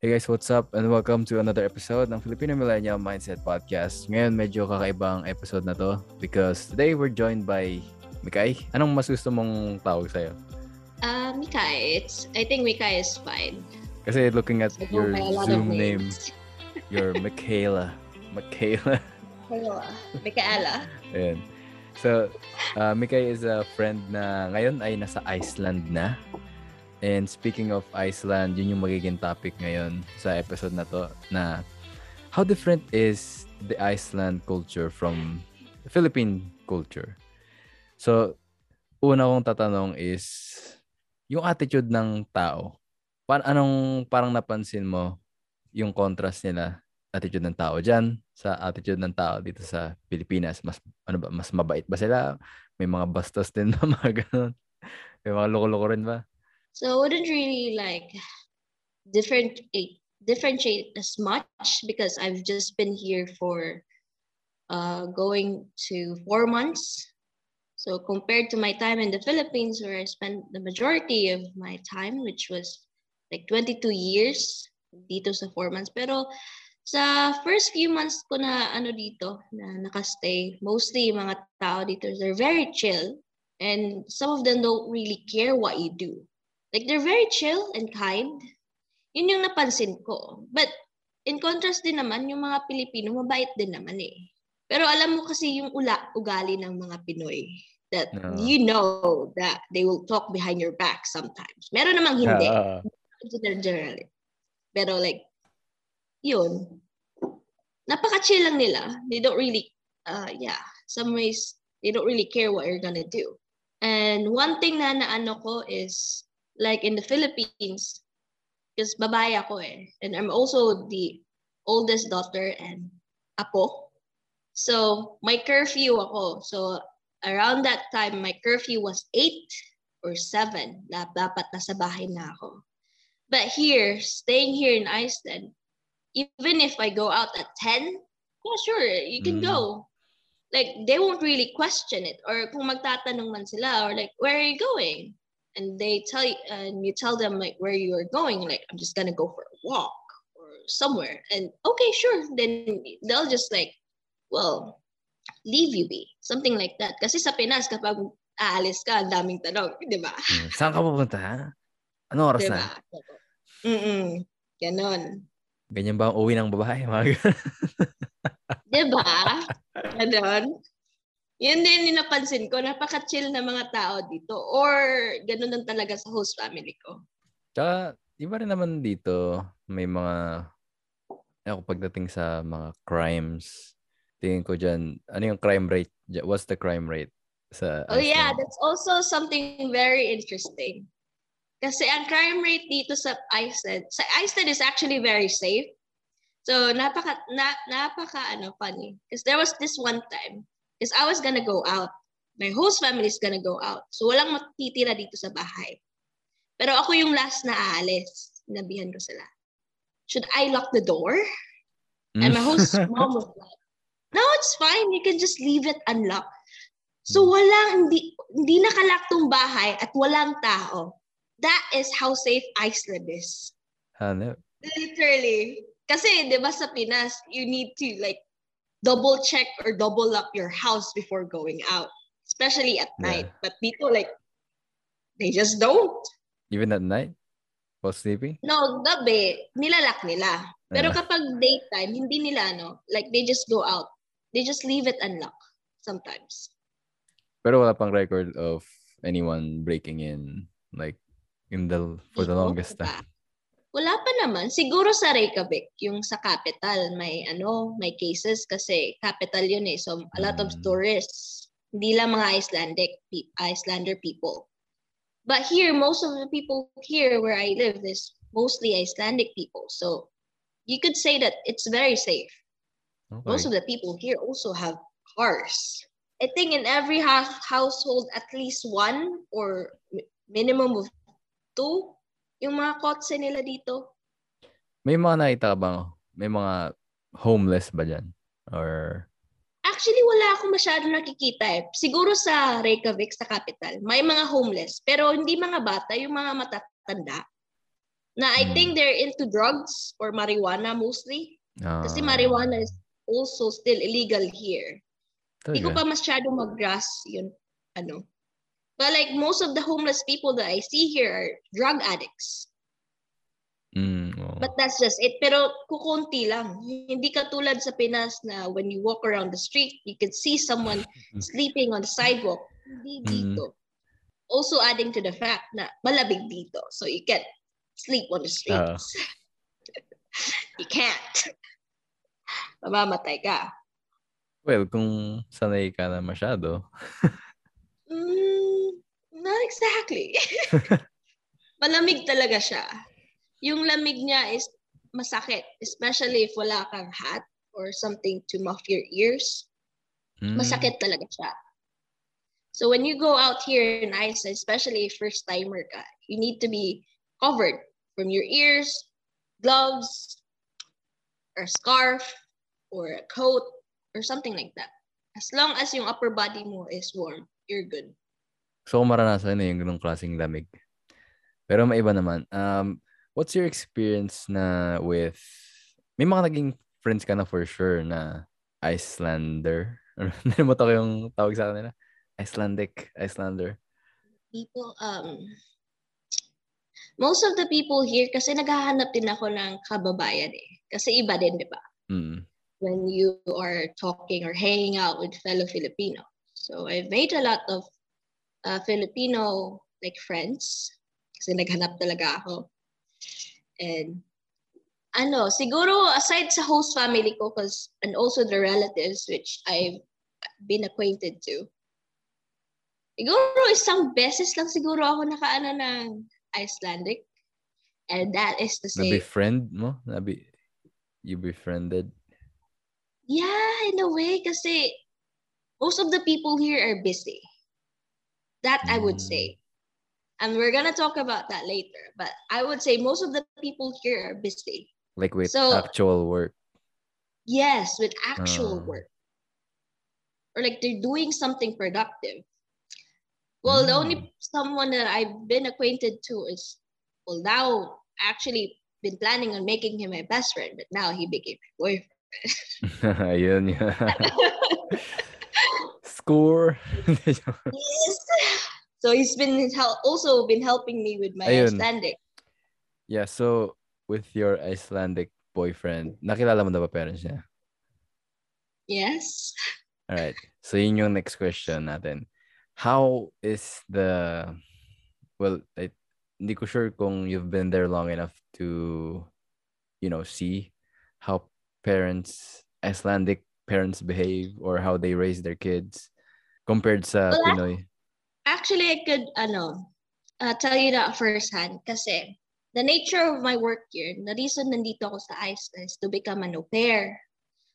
Hey guys, what's up? And welcome to another episode ng Filipino Millennial Mindset Podcast. Ngayon, medyo kakaibang episode na to because today we're joined by Mikay. Anong mas gusto mong tawag sa'yo? Uh, Mikay. It's, I think Mikay is fine. Kasi looking at go your Zoom name, you're Michaela. Michaela. Hello. Micaela. Ayan. So, uh, Mikay is a friend na ngayon ay nasa Iceland na. And speaking of Iceland, yun yung magiging topic ngayon sa episode na to na how different is the Iceland culture from the Philippine culture? So, una kong tatanong is yung attitude ng tao. Pa- anong parang napansin mo yung contrast nila attitude ng tao diyan sa attitude ng tao dito sa Pilipinas? Mas ano ba mas mabait ba sila? May mga bastos din ba? Mga ganun. May mga loko-loko rin ba So I wouldn't really like different differentiate as much because I've just been here for uh, going to four months. So compared to my time in the Philippines, where I spent the majority of my time, which was like 22 years, dito sa four months. Pero sa first few months ko na ano dito, na nakastay, mostly mga tao dito, they're very chill. And some of them don't really care what you do. Like they're very chill and kind. Yun yung napansin ko. But in contrast din naman, yung mga Pilipino, mabait din naman eh. Pero alam mo kasi yung ula, ugali ng mga Pinoy that No. you know that they will talk behind your back sometimes. Meron namang hindi. Ah, Generally. Pero like, yun. Napaka-chill lang nila. They don't really, uh, yeah, some ways, they don't really care what you're gonna do. And one thing na naano ko is, like in the Philippines, because babae ako eh, and I'm also the oldest daughter and apo. So, my curfew ako. So, around that time, my curfew was 8 or 7 na dapat nasa bahay na ako. But here, staying here in Iceland, even if I go out at 10, yeah, sure, you can Mm. go. Like, they won't really question it. Or kung magtatanong man sila, or like, where are you going? And they tell you, and you tell them like where you are going, like, I'm just gonna go for a walk or somewhere. And okay, sure. Then they'll just like, well, leave you be. Something like that. Kasi sa Pinas, kapag aalis ka, ang daming tanong, di ba? hmm. saan ka pupunta ano oras Di na? Mm-mm. Ganon. ganyan ba ang uwi ng babae mga ganun? Di ba? Ganon. Yun din napansin ko, napaka-chill na mga tao dito. Or ganon lang talaga sa host family ko. Tsaka, iba rin naman dito, may mga, ako pagdating sa mga crimes, tingin ko dyan, ano yung crime rate? What's the crime rate sa Oh yeah, Iceland? that's also something very interesting. Kasi ang crime rate dito sa Iceland, sa Iceland is actually very safe. So napaka na, napaka ano funny because there was this one time because I was gonna go out. My host family is gonna go out. So walang matitira dito sa bahay. Pero ako yung last na aalis. Sinabihan ko sila. Should I lock the door? And my host mom was like, no, it's fine. You can just leave it unlocked. So walang, hindi, hindi nakalock tong bahay at walang tao. That is how safe Iceland is. Hanep. Literally. Kasi, di ba sa Pinas, you need to like double check or double lock your house before going out. Especially at Yeah. night. But people like, they just don't. Even at night? While sleeping? No, gabi, nilalak nila. Pero kapag daytime, hindi nila, ano, like, they just go out. They just leave it unlocked sometimes. Pero wala pang record of anyone breaking in like in the for the longest time. Wala pa naman. Siguro sa Reykjavik, yung sa capital, may ano, may cases kasi capital yun eh. So a lot of Mm. tourists, hindi lang mga Icelandic Islander people. But here, most of the people here where I live is mostly Icelandic people. So you could say that it's very safe. Most of Okay. the people here also have cars. I think in every house household, at least one or mi- minimum of two yung mga kotse nila dito. May mga nakita ka bang may mga homeless ba dyan? Or Actually, wala akong masyado nakikita eh. Siguro sa Reykjavik, sa capital, may mga homeless. Pero hindi mga bata, yung mga matatanda. Na I Mm. think they're into drugs or marijuana mostly. Kasi Ah, marijuana is also still illegal here. Hindi ko pa masyado mag-grasp yun, ano. But like most of the homeless people that I see here are drug addicts. Mm, oo. But that's just it. Pero kukunti lang. Hindi katulad sa Pinas na when you walk around the street, you can see someone sleeping on the sidewalk. Hindi Mm. dito. Also adding to the fact na malamig dito. So you can't sleep on the streets. you can't. Mamamatay ka. Well, kung sanay ka na masyado. Mm, not exactly. Malamig talaga siya. Yung lamig niya is masakit, especially if wala kang hat or something to muff your ears. Mm, Masakit talaga siya. So when you go out here in Iceland, especially first timer ka, you need to be covered from your ears, gloves, or scarf, or a coat, or something like that. As long as yung upper body mo is warm, you're good. So, maranasan na yung ganung klaseng lamig. Pero may iba naman. Um, what's your experience na with... May mga naging friends ka na for sure na Icelander. Nalimutan ko yung tawag sa kanila. Icelandic. Icelander. people um most of the people here kasi naghahanap din ako ng kababayan eh. Kasi iba din, di ba? Mm. When you are talking or hanging out with fellow Filipino. So I've made a lot of uh, Filipino like friends kasi naghanap talaga ako. And ano, siguro aside sa host family ko cause, and also the relatives which I've been acquainted to, siguro isang beses lang siguro ako nakaano ng Icelandic. And that is to say, Na-befriend mo? Nabi you befriended? yeah, in a way, kasi most of the people here are busy. That I would Mm. say. And we're gonna talk about that later. But I would say most of the people here are busy. Like with So- actual work. Yes, with actual Ah. work. Or like they're doing something productive. Well, the only Mm. someone that I've been acquainted to is, well, now actually been planning on making him my best friend, but now he became my boyfriend. Ayun. Score. yes. So he's been also been helping me with my Ayun. Icelandic. yeah, so with your Icelandic boyfriend, nakilala mo na ba parents niya? Yes. Alright. So yun yung next question natin. How is the well, I, hindi ko sure kung you've been there long enough to you know, see how parents Icelandic parents behave or how they raise their kids compared sa Well, Pinoy. Actually, I could ano, uh, tell you that firsthand kasi the nature of my work here, the reason nandito ako sa Iceland is to become an au pair.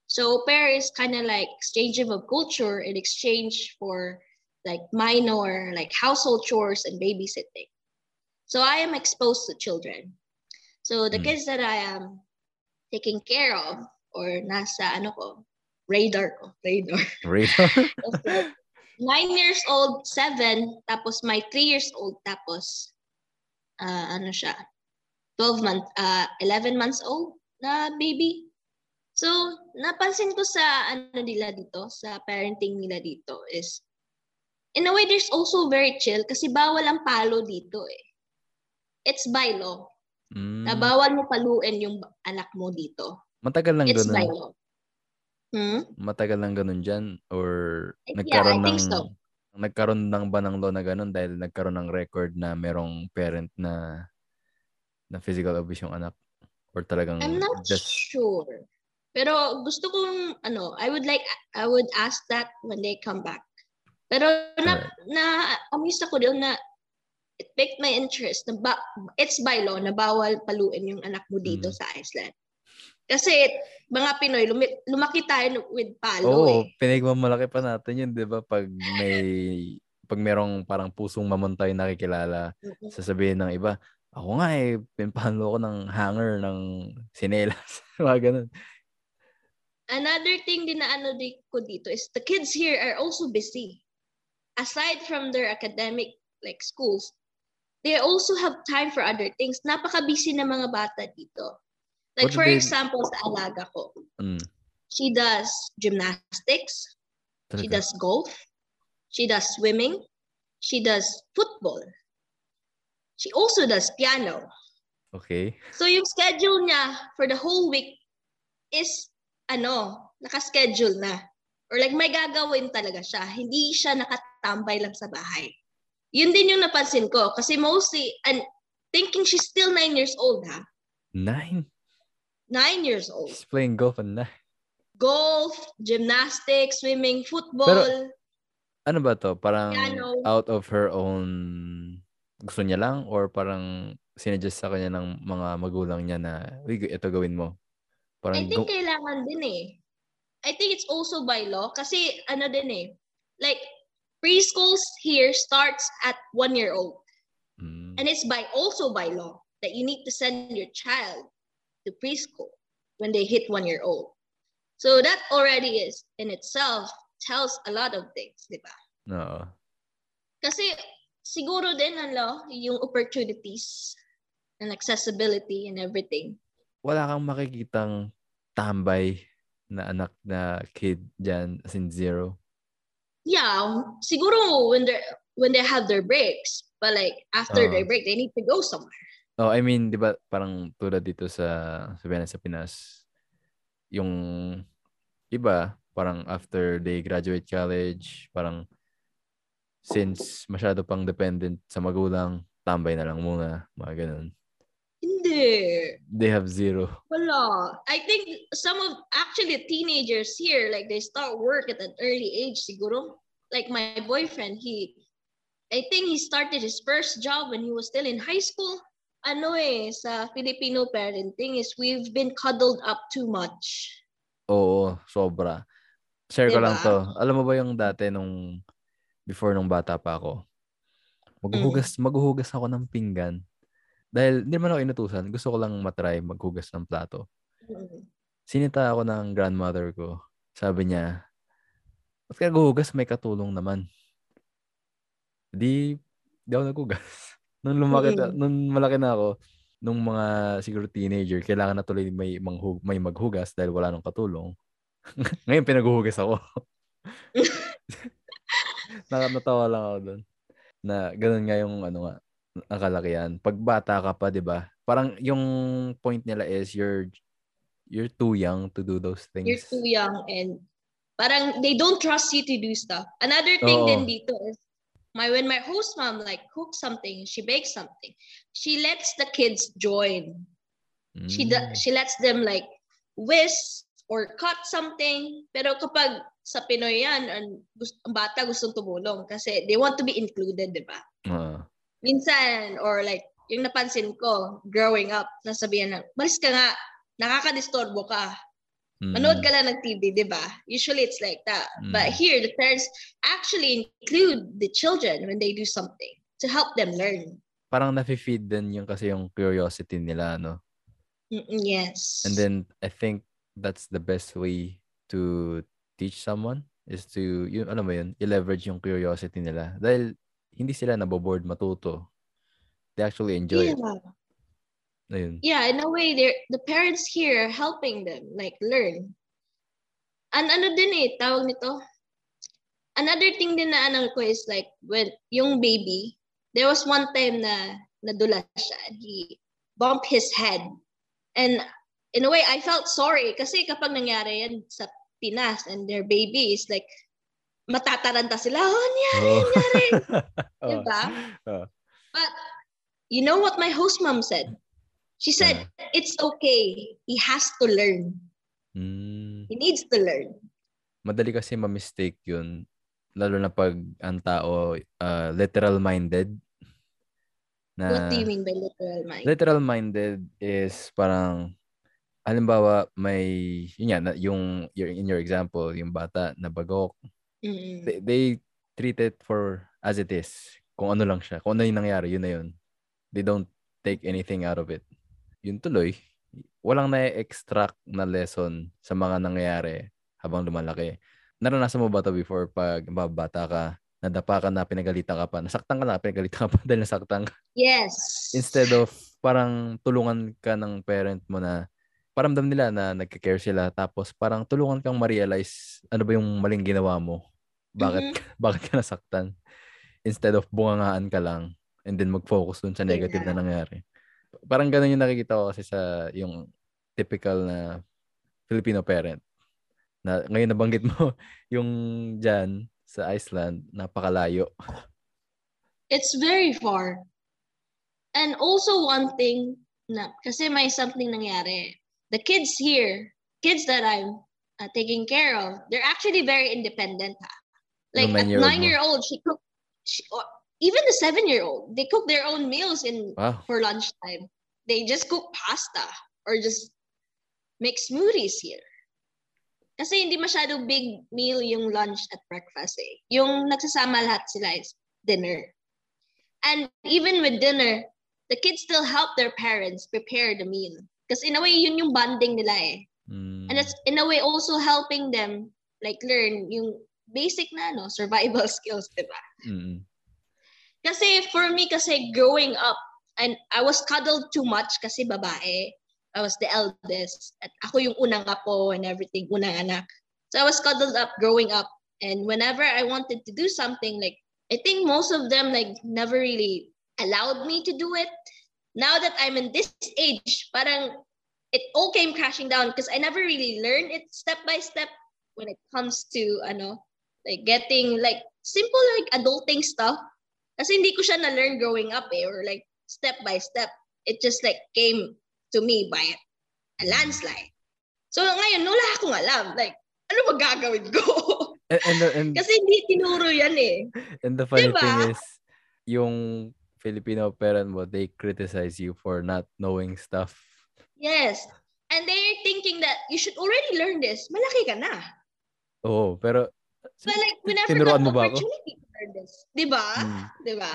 So au pair is kind of like exchange of culture in exchange for like minor like household chores and babysitting. So I am exposed to children. So the Mm. kids that I am taking care of or nasa ano ko, radar ko, radar. Radar? Nine years old, seven, tapos my three years old, tapos, uh, ano siya, 12 months, uh, 11 months old na baby. So, napansin ko sa ano nila dito, sa parenting nila dito is, in a way, there's also very chill kasi bawal ang palo dito eh. It's by law. Mm, Na bawal mo paluin yung anak mo dito. matagal lang It's by ganun. law. Hmm? Matagal lang ganun dyan or Yeah, nagkaroon I ng so. nagkaroon ng ba ng law na ganun dahil nagkaroon ng record na merong parent na na physical abuse yung anak or talagang I'm not just sure. Pero gusto kong ano, I would like I would ask that when they come back. Pero na na amus ako doon na it piqued my interest na ba, it's by law na bawal paluin yung anak mo dito Mm. sa Iceland. Kasi mga Pinoy lumi- lumaki tayo with palo Oo, eh. pinagmamalaki pa natin yun, 'di ba? Pag may pag merong parang pusong mamuntay nakikilala, Mm-mm. sasabihin ng iba, ako nga eh, pinapalo ko ng hanger ng sinelas. Mga ganun. Another thing din na ano di ko dito is the kids here are also busy. Aside from their academic like schools, they also have time for other things. Napaka-busy ng mga bata dito. Like What do for they- example, sa alaga ko, Mm. she does gymnastics, she Talaga. does golf, she does swimming, she does football. She also does piano. Okay. So yung schedule niya for the whole week is ano, naka-schedule na. Or like may gagawin talaga siya. Hindi siya nakatambay lang sa bahay. Yun din yung napansin ko. Kasi mostly, and thinking she's still nine years old ha. Nine? Nine years old. She's playing golf and nine. Golf, gymnastics, swimming, football. Ano ba to? Parang Piano. out of her own gusto niya lang or parang sinuggest sa kanya ng mga magulang niya na, uy, ito gawin mo. Parang I think go- kailangan din eh. I think it's also by law. Kasi ano din eh. Like, preschools here starts at one year old. Mm. And it's by also by law that you need to send your child to preschool when they hit one year old. So that already is in itself tells a lot of things, di ba? Oo. Kasi siguro din ano, yung opportunities and accessibility and everything. Wala kang makikitang tambay na anak na kid dyan as in zero. Yeah, siguro when they when they have their breaks, but like after Oo. their break, they need to go somewhere. Oh, I mean, 'di ba parang tulad dito sa sabihin na sa Pinas, yung iba parang after they graduate college, parang since masyado pang dependent sa magulang, tambay na lang muna, mga ganun. Hindi. They have zero. Wala. I think some of actually teenagers here, like they start work at an early age, siguro. Like my boyfriend, he, I think he started his first job when he was still in high school. Ano eh, sa Filipino parenting is we've been cuddled up too much. Oo, sobra. Share ko lang Diba? to. Alam mo ba yung dati nung before nung bata pa ako? Maghuhugas, maghuhugas ako ng pinggan. Dahil hindi naman ako inutusan. Gusto ko lang matry maghugas ng plato. Mm. Sinita ako ng grandmother ko. Sabi niya, ba't ka guhugas? May katulong naman. Di, di ako naghugas. Nung lumaki, Mm. nung malaki na ako, nung mga siguro teenager, kailangan na tuloy may, manghug, may maghugas dahil wala nang katulong. Ngayon pinaghuhugas ako. Nakatawa lang ako doon. Na ganun nga yung ano nga, ang kalakihan. Pag bata ka pa, 'di ba? Parang yung point nila is you're you're too young to do those things. You're too young and parang they don't trust you to do stuff. Another thing Oo. din dito is my when my host mom like cooks something, she bakes something, she lets the kids join. She Mm. da- she lets them like whisk or cut something. Pero kapag sa Pinoy yan, ang, ang bata gustong tumulong kasi they want to be included, di ba? Ah. Minsan, or like, yung napansin ko, growing up, nasabihan na, malis ka nga, nakakadistorbo ka. Manood ka lang ng TV, di ba? Usually it's like that. But Mm. here, the parents actually include the children when they do something to help them learn. Parang nafe-feed din yung kasi yung curiosity nila, no? Mm-mm, yes. And then I think that's the best way to teach someone is to, yun, alam mo yun, i-leverage yung curiosity nila. Dahil hindi sila naboboard matuto. They actually enjoy it. Yeah. Ayun. yeah, in a way, they're the parents here are helping them like learn. And ano din eh, tawag nito. Another thing din na ano ko is like when yung baby, there was one time na nadulas siya and he bumped his head. And in a way, I felt sorry kasi kapag nangyari yan sa Pinas and their baby is like matataranta sila. Oh, nangyari, Oo. nangyari. Oo. Diba? Oo. But you know what my host mom said? She said, it's okay. He has to learn. Mm. He needs to learn. Madali kasi ma-mistake yun. Lalo na pag ang tao uh, literal-minded. Na, what do you mean by literal mind? Literal-minded is parang, halimbawa, may, yun yan, yung, your, in your example, yung bata na bagok, Mm-mm. they, they treat it for as it is. Kung ano lang siya. Kung ano yung nangyari, yun na yun. They don't take anything out of it. Yun tuloy, walang na-extract na lesson sa mga nangyayari habang lumalaki. Naranasan mo ba ito before pag bata ka, nadapa ka na, pinagalitan ka pa, nasaktan ka na, pinagalitan ka pa dahil nasaktan ka. Yes. Instead of parang tulungan ka ng parent mo na paramdam nila na nagka-care sila tapos parang tulungan kang ma-realize ano ba yung maling ginawa mo. Bakit Mhm. bakit ka nasaktan? Instead of bungangaan ka lang and then mag-focus dun sa negative Yeah. na nangyari. Parang ganun yung nakikita ko kasi sa yung typical na Filipino parent. Na ngayon nabanggit mo yung dyan sa Iceland, napakalayo. It's very far. And also one thing na kasi may something nangyari. The kids here, kids that I'm uh, taking care of, they're actually very independent. Ha? Like Yung at nine-year-old she cook. She, even the seven year old, they cook their own meals in Wow. for lunchtime. They just cook pasta or just make smoothies here. Kasi hindi masyado big meal yung lunch at breakfast eh. Yung nagsasama lahat sila is dinner. And even with dinner, the kids still help their parents prepare the meal. Kasi in a way, yun yung bonding nila eh. Mm. And it's in a way also helping them like learn yung basic na no, survival skills, di ba? Mm. Kasi for me, kasi growing up, and I was cuddled too much kasi babae. I was the eldest. At ako yung unang apo and everything, unang anak. So I was cuddled up growing up. And whenever I wanted to do something, like, I think most of them, like, never really allowed me to do it. Now that I'm in this age, parang it all came crashing down because I never really learned it step by step when it comes to, ano, like getting, like, simple, like, adulting stuff. Kasi hindi ko siya na-learn growing up eh, or like step by step. It just like came to me by a landslide. So ngayon, wala akong alam. Like, ano magagawin ko? And, and, the- and, Kasi hindi tinuro yan eh. and the funny Diba? thing is, yung Filipino parent mo, they criticize you for not knowing stuff. Yes. And they're thinking that you should already learn this. Malaki ka na. Oo, pero But like, we never Tinuruan mo ba ako? Learn this. Diba? Mm. Diba?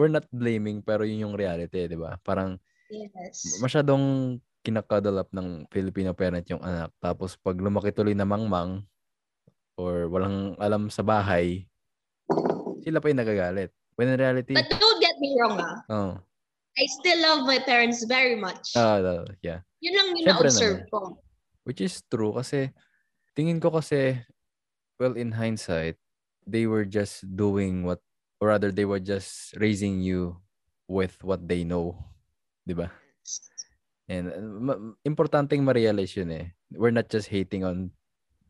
we're not blaming pero yun yung reality, 'di ba? Parang Yes. masyadong kinakadal up ng Filipino parent yung anak. Tapos pag lumaki tuloy na mangmang or walang alam sa bahay, sila pa yung nagagalit. When in reality, But don't get me wrong ah. oh, I still love my parents very much. ah, ah, yeah. Yun lang yung Syempre na-observe naman. ko. Which is true kasi tingin ko kasi well in hindsight they were just doing what or rather they were just raising you with what they know, 'di ba? And uh, ma- importanteng ma-realize yun eh. We're not just hating on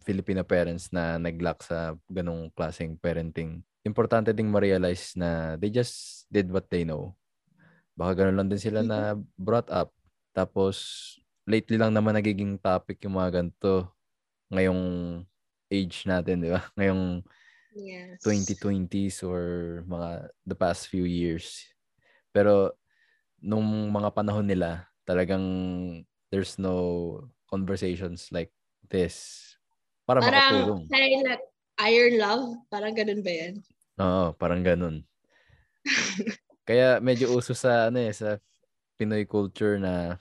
Filipino parents na naglack sa ganong klaseng parenting. Importante ding ma-realize na they just did what they know. Baka ganun lang din sila na brought up. Tapos, lately lang naman nagiging topic yung mga ganito ngayong age natin, di ba? Ngayong Yes. 2020s or mga the past few years. Pero nung mga panahon nila, talagang there's no conversations like this para makatulong. Parang, parang like, iron love, parang ganun ba yan? Oo, parang ganun. Kaya medyo uso sa ano eh sa Pinoy culture na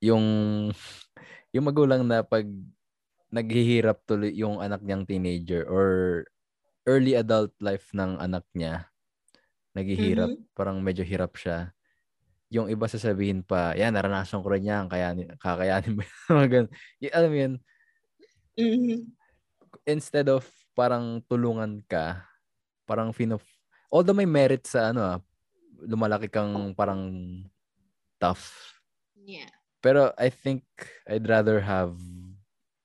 yung yung magulang na pag naghihirap tuloy yung anak niyang teenager or early adult life ng anak niya naghihirap parang medyo hirap siya yung iba sasabihin pa yan naranasan ko rin yan kaya kakayanin mo yan." Alam mo yun Mhm. instead of parang tulungan ka, parang fino although may merit sa ano ah, lumalaki kang parang tough. Yeah. Pero I think I'd rather have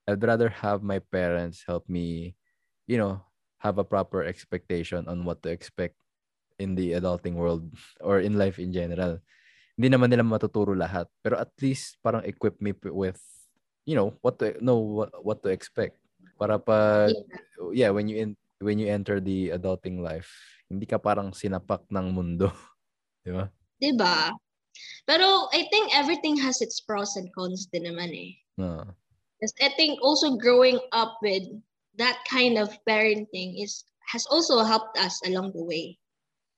I'd rather have my parents help me, you know, have a proper expectation on what to expect in the adulting world or in life in general. Hindi naman nila matuturo lahat, pero at least parang equip me with you know, what to know what, what to expect. Para pag yeah, when you in, when you enter the adulting life, hindi ka parang sinapak ng mundo. Di ba? Diba? Pero I think everything has its pros and cons din naman eh. Because I think also growing up with that kind of parenting is has also helped us along the way.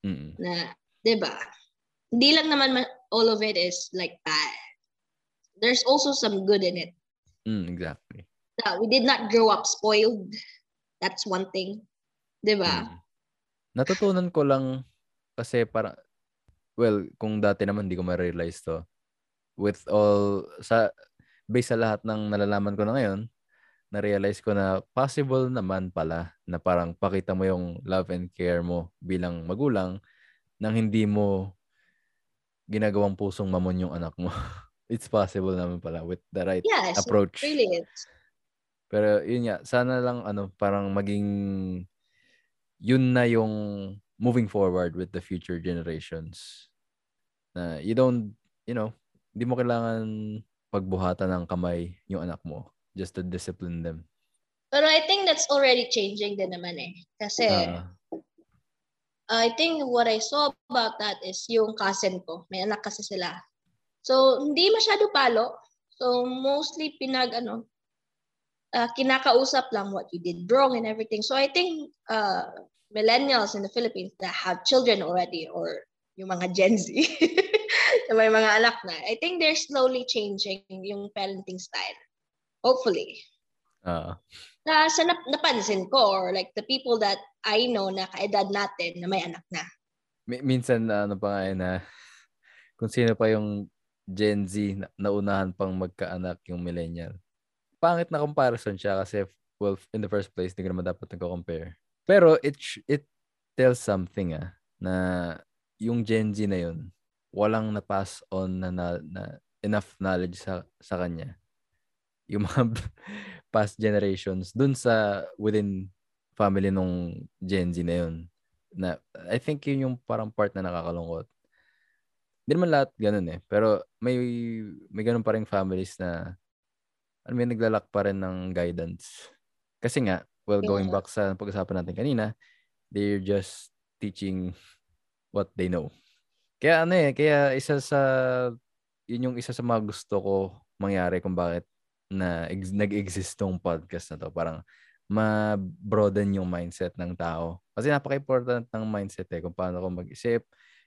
Mm. Na, 'di ba? Hindi lang naman ma- all of it is like bad. There's also some good in it. Mm, exactly. That we did not grow up spoiled. That's one thing. 'Di ba? Mm. natutunan ko lang kasi para well, kung dati naman hindi ko ma-realize to. With all sa based sa lahat ng nalalaman ko na ngayon, na-realize ko na possible naman pala na parang pakita mo yung love and care mo bilang magulang nang hindi mo ginagawang pusong mamon yung anak mo. It's possible naman pala with the right yes, approach. really is. Pero yun nga, sana lang ano, parang maging yun na yung moving forward with the future generations. Na you don't, you know, hindi mo kailangan pagbuhatan ng kamay yung anak mo just to discipline them. Pero I think that's already changing din naman eh. Kasi uh, I think what I saw about that is yung cousin ko. May anak kasi sila. So, hindi masyado palo. So, mostly pinag, ano, uh, kinakausap lang what you did wrong and everything. So, I think uh, millennials in the Philippines that have children already or yung mga Gen Z na may mga anak na, I think they're slowly changing yung parenting style. Hopefully. Uh, na sa nap- napansin ko or like the people that I know na kaedad natin na may anak na. minsan na ano pa nga na kung sino pa yung Gen Z na naunahan pang magkaanak yung millennial. Pangit na comparison siya kasi well in the first place hindi ko naman dapat nagko-compare. Pero it it tells something ah na yung Gen Z na yun walang na-pass on na, na, na enough knowledge sa sa kanya yung mga past generations dun sa within family nung Gen Z na yun. Na, I think yun yung parang part na nakakalungkot. Hindi naman lahat ganun eh. Pero may, may ganun pa rin families na ano may naglalak pa rin ng guidance. Kasi nga, well, going back sa pag-usapan natin kanina, they're just teaching what they know. Kaya ano eh, kaya isa sa, yun yung isa sa mga gusto ko mangyari kung bakit na ex- nag-exist tong podcast na to. Parang ma-broaden yung mindset ng tao. Kasi napaka-important ng mindset eh, kung paano ko mag-isip.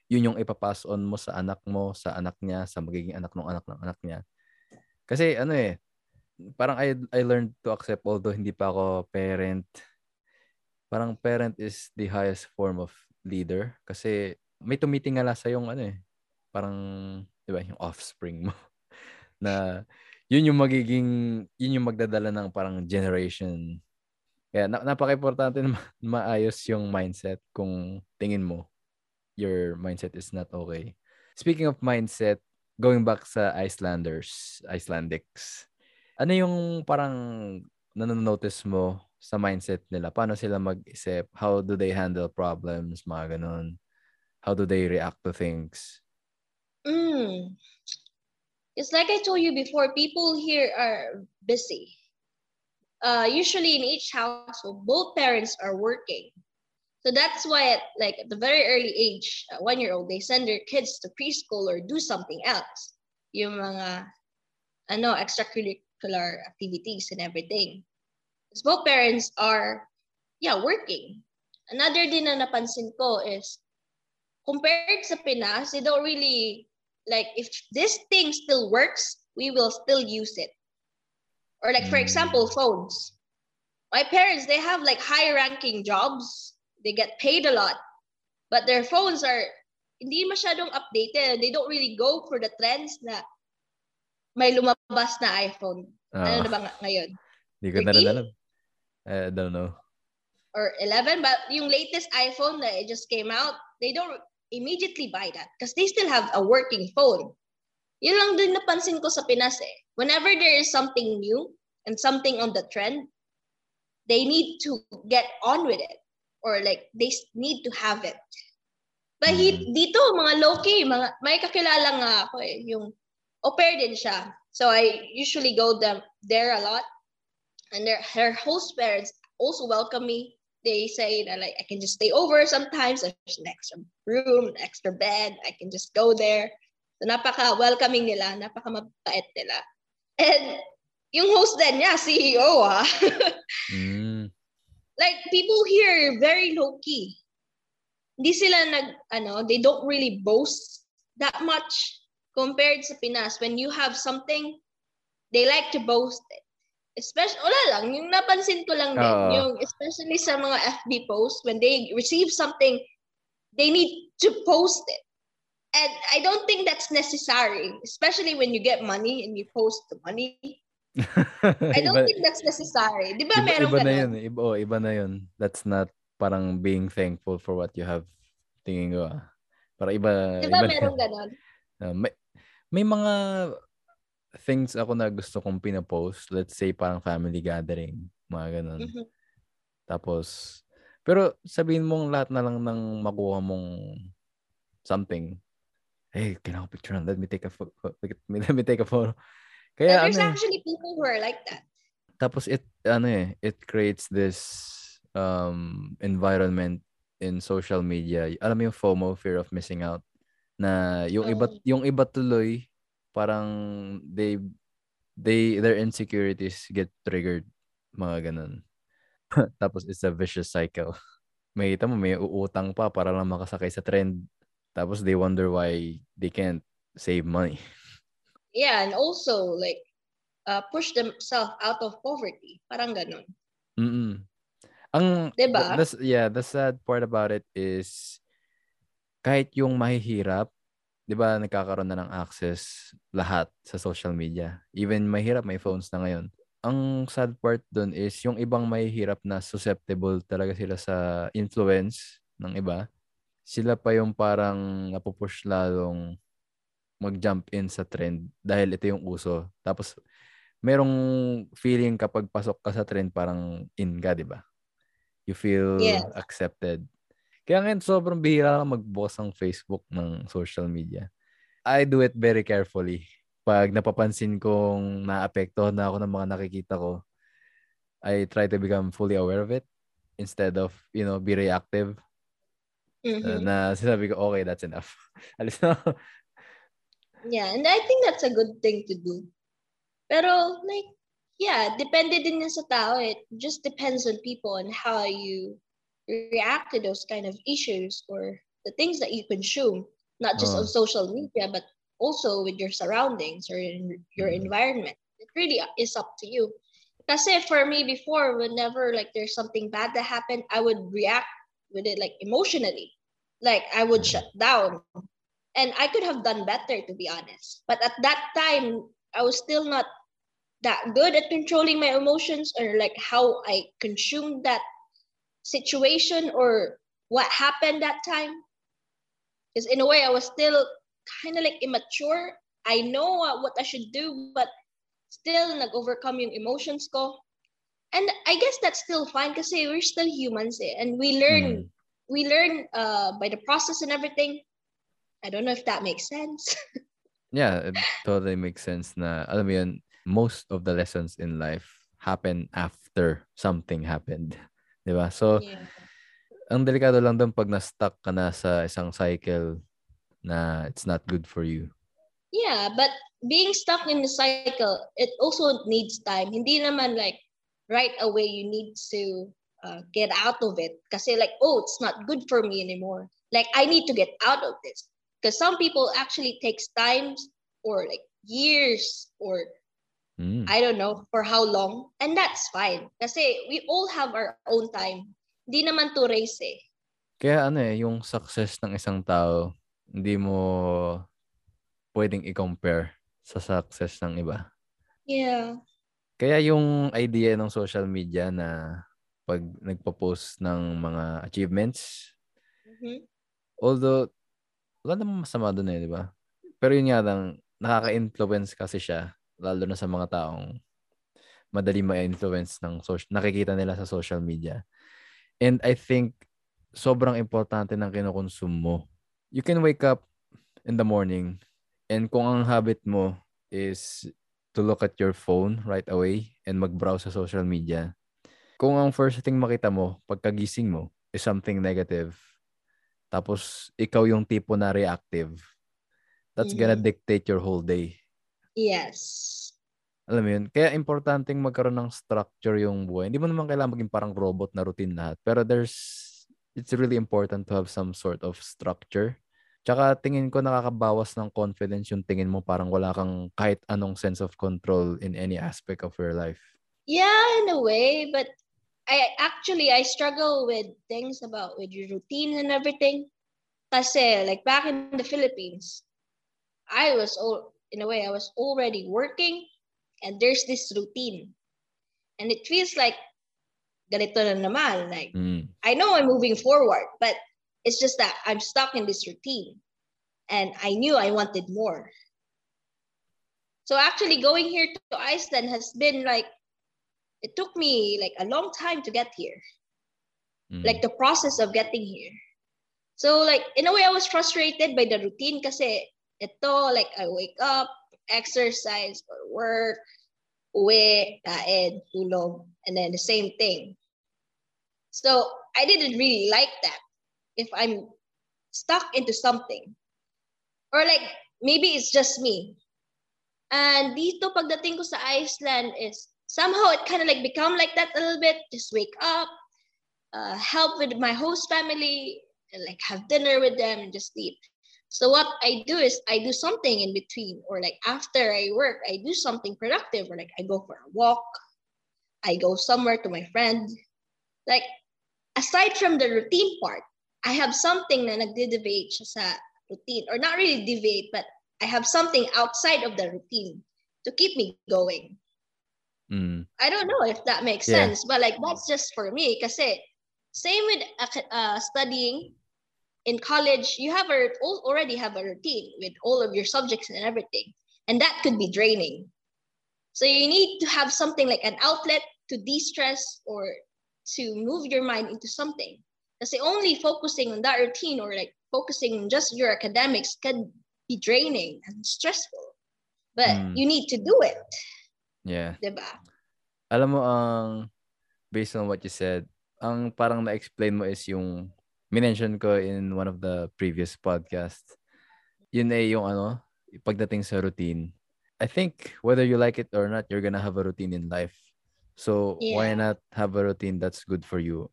Yun yung ipapass on mo sa anak mo, sa anak niya, sa magiging anak ng anak ng anak niya. Kasi ano eh, parang I, I learned to accept although hindi pa ako parent. Parang parent is the highest form of leader. Kasi may tumitingala sa yung ano eh, parang, di ba, yung offspring mo. na yun yung magiging, yun yung magdadala ng parang generation. Kaya na, napaka-importante na ma- maayos yung mindset kung tingin mo your mindset is not okay. Speaking of mindset, going back sa Icelanders, Icelandics, ano yung parang nanonotice mo sa mindset nila? Paano sila mag-isip? How do they handle problems? Mga ganun. How do they react to things? Mm. It's like I told you before, people here are busy. Uh, usually in each household, both parents are working. So that's why at like at the very early age, uh, one year old, they send their kids to preschool or do something else. Yung mga ano, extracurricular activities and everything. Because both parents are, yeah, working. Another din na napansin ko is, compared sa Pinas, they don't really like if this thing still works, we will still use it. Or like for example, mm. phones. My parents, they have like high ranking jobs. They get paid a lot. But their phones are hindi masyadong updated. They don't really go for the trends na may lumabas na iPhone. Uh, ano na ba ngayon? Hindi ko na rin alam. I don't know. Or 11, but yung latest iPhone that it just came out, they don't immediately buy that because they still have a working phone. Yun lang din napansin ko sa Pinas eh. Whenever there is something new and something on the trend, they need to get on with it or like they need to have it. But he, mm. dito, mga low-key, mga, may kakilala nga ako eh, yung au pair din siya. So I usually go them there a lot. And their, her host parents also welcome me they say that like I can just stay over sometimes. There's an extra room, an extra bed. I can just go there. So napaka welcoming nila, napaka mabait nila. And yung host din niya, CEO ha. mm. Like people here very low key. Hindi sila nag ano, they don't really boast that much compared sa Pinas when you have something they like to boast it. Especially, wala lang, yung napansin ko lang din, Oo. yung especially sa mga FB posts, when they receive something, they need to post it. And I don't think that's necessary, especially when you get money and you post the money. I don't iba, think that's necessary. Di ba iba, meron iba na yun. Iba, oh, iba na yun. That's not parang being thankful for what you have. Tingin ko ah. Para iba, Di ba iba meron ganun? Ah, may, may mga things ako na gusto kong pinapost. Let's say parang family gathering. Mga ganun. Mhm. Tapos, pero sabihin mong lahat na lang ng makuha mong something. Hey, kailangan ko picture Let me take a photo. Let me take a photo. Kaya And there's ano eh, actually people who are like that. tapos it ano eh, it creates this um environment in social media. Alam mo yung FOMO, fear of missing out na yung iba Oo. yung iba tuloy parang they they their insecurities get triggered mga ganun. Tapos it's a vicious cycle. May mo may uutang pa para lang makasakay sa trend. Tapos they wonder why they can't save money. Yeah, and also like uh, push themselves out of poverty. Parang ganun. Mm. Ang Diba? the, the- yeah, the sad part about it is kahit yung mahihirap, 'di ba, nagkakaroon na ng access lahat sa social media. Even mahirap may phones na ngayon. Ang sad part doon is yung ibang mahihirap na susceptible talaga sila sa influence ng iba. Sila pa yung parang napupush lalong mag-jump in sa trend dahil ito yung uso. Tapos merong feeling kapag pasok ka sa trend parang in ka, di ba? You feel Yes. accepted. Kaya ngayon sobrang bihira lang magbukas ng Facebook ng social media. I do it very carefully. Pag napapansin kong naapektuhan na ako ng mga nakikita ko, I try to become fully aware of it instead of, you know, be reactive. Uh, Mhm. na sinabi ko, okay, that's enough. Alis na. Yeah, and I think that's a good thing to do. Pero like, yeah, depende din yan sa tao. It just depends on people and how you react to those kind of issues or the things that you consume, not just Oh. on social media, but also with your surroundings or in your Mhm. environment. It really is up to you. Kasi for me before, whenever like there's something bad that happened, I would react with it like emotionally. Like I would Mhm. shut down. And I could have done better to be honest. But at that time, I was still not that good at controlling my emotions or like how I consumed that situation or what happened that time. Because in a way, I was still kind of like immature. I know what I should do, but still nag-overcome yung emotions ko. And I guess that's still fine kasi we're still humans eh. And we learn, Mm. we learn uh, by the process and everything. I don't know if that makes sense. Yeah, it totally makes sense na, alam mo yun, most of the lessons in life happen after something happened. Di ba? So, yeah. ang delikado lang doon pag na-stuck ka na sa isang cycle na it's not good for you. Yeah, but being stuck in the cycle, it also needs time. Hindi naman like right away you need to uh, get out of it. Kasi like, oh, it's not good for me anymore. Like, I need to get out of this. Because some people actually takes times or like years or Mm. I don't know for how long. And that's fine. Kasi we all have our own time. Hindi naman to race eh. Kaya ano eh, yung success ng isang tao, hindi mo pwedeng i-compare sa success ng iba. Yeah. Kaya yung idea ng social media na pag nagpo-post ng mga achievements, Mhm. although wala namang masama doon eh, di ba? Pero yun nga lang, nakaka-influence kasi siya, lalo na sa mga taong madali ma-influence ng social, nakikita nila sa social media. And I think sobrang importante ng kinukonsum mo. You can wake up in the morning and kung ang habit mo is to look at your phone right away and mag-browse sa social media. Kung ang first thing makita mo pagkagising mo is something negative, tapos ikaw yung tipo na reactive, that's gonna Mhm. dictate your whole day. Yes. Alam mo yun? Kaya importanteng magkaroon ng structure yung buhay. Hindi mo naman kailangan maging parang robot na routine lahat. Pero there's, it's really important to have some sort of structure. Tsaka tingin ko nakakabawas ng confidence yung tingin mo parang wala kang kahit anong sense of control in any aspect of your life. Yeah, in a way, but I actually I struggle with things about with your routine and everything. Kasi like back in the Philippines, I was all in a way I was already working and there's this routine. And it feels like ganito na naman. Like Mm. I know I'm moving forward, but it's just that I'm stuck in this routine. And I knew I wanted more. So actually going here to Iceland has been like it took me like a long time to get here. Mm. Like the process of getting here. So like in a way I was frustrated by the routine kasi ito like I wake up, exercise or work, uwi, kain, tulog, and then the same thing. So I didn't really like that. If I'm stuck into something. Or like maybe it's just me. And dito pagdating ko sa Iceland is somehow it kind of like become like that a little bit. Just wake up, uh, help with my host family, and like have dinner with them and just sleep. So what I do is I do something in between, or like after I work, I do something productive, or like I go for a walk, I go somewhere to my friend. Like aside from the routine part, I have something na nagde-deviate siya sa routine, or not really deviate, but I have something outside of the routine to keep me going. Mm. I don't know if that makes Yeah. sense, but like that's just for me. Kasi same with uh, studying in college, you have a already have a routine with all of your subjects and everything, and that could be draining. So you need to have something like an outlet to de-stress or to move your mind into something. Kasi only focusing on that routine or like focusing on just your academics can be draining and stressful. But Mm. you need to do it, Yeah. diba? Alam mo, ang based on what you said, ang parang na-explain mo is yung minention ko in one of the previous podcasts. Yun ay yung ano, pagdating sa routine. I think whether you like it or not, you're gonna have a routine in life. So why Yeah. not have a routine that's good for you?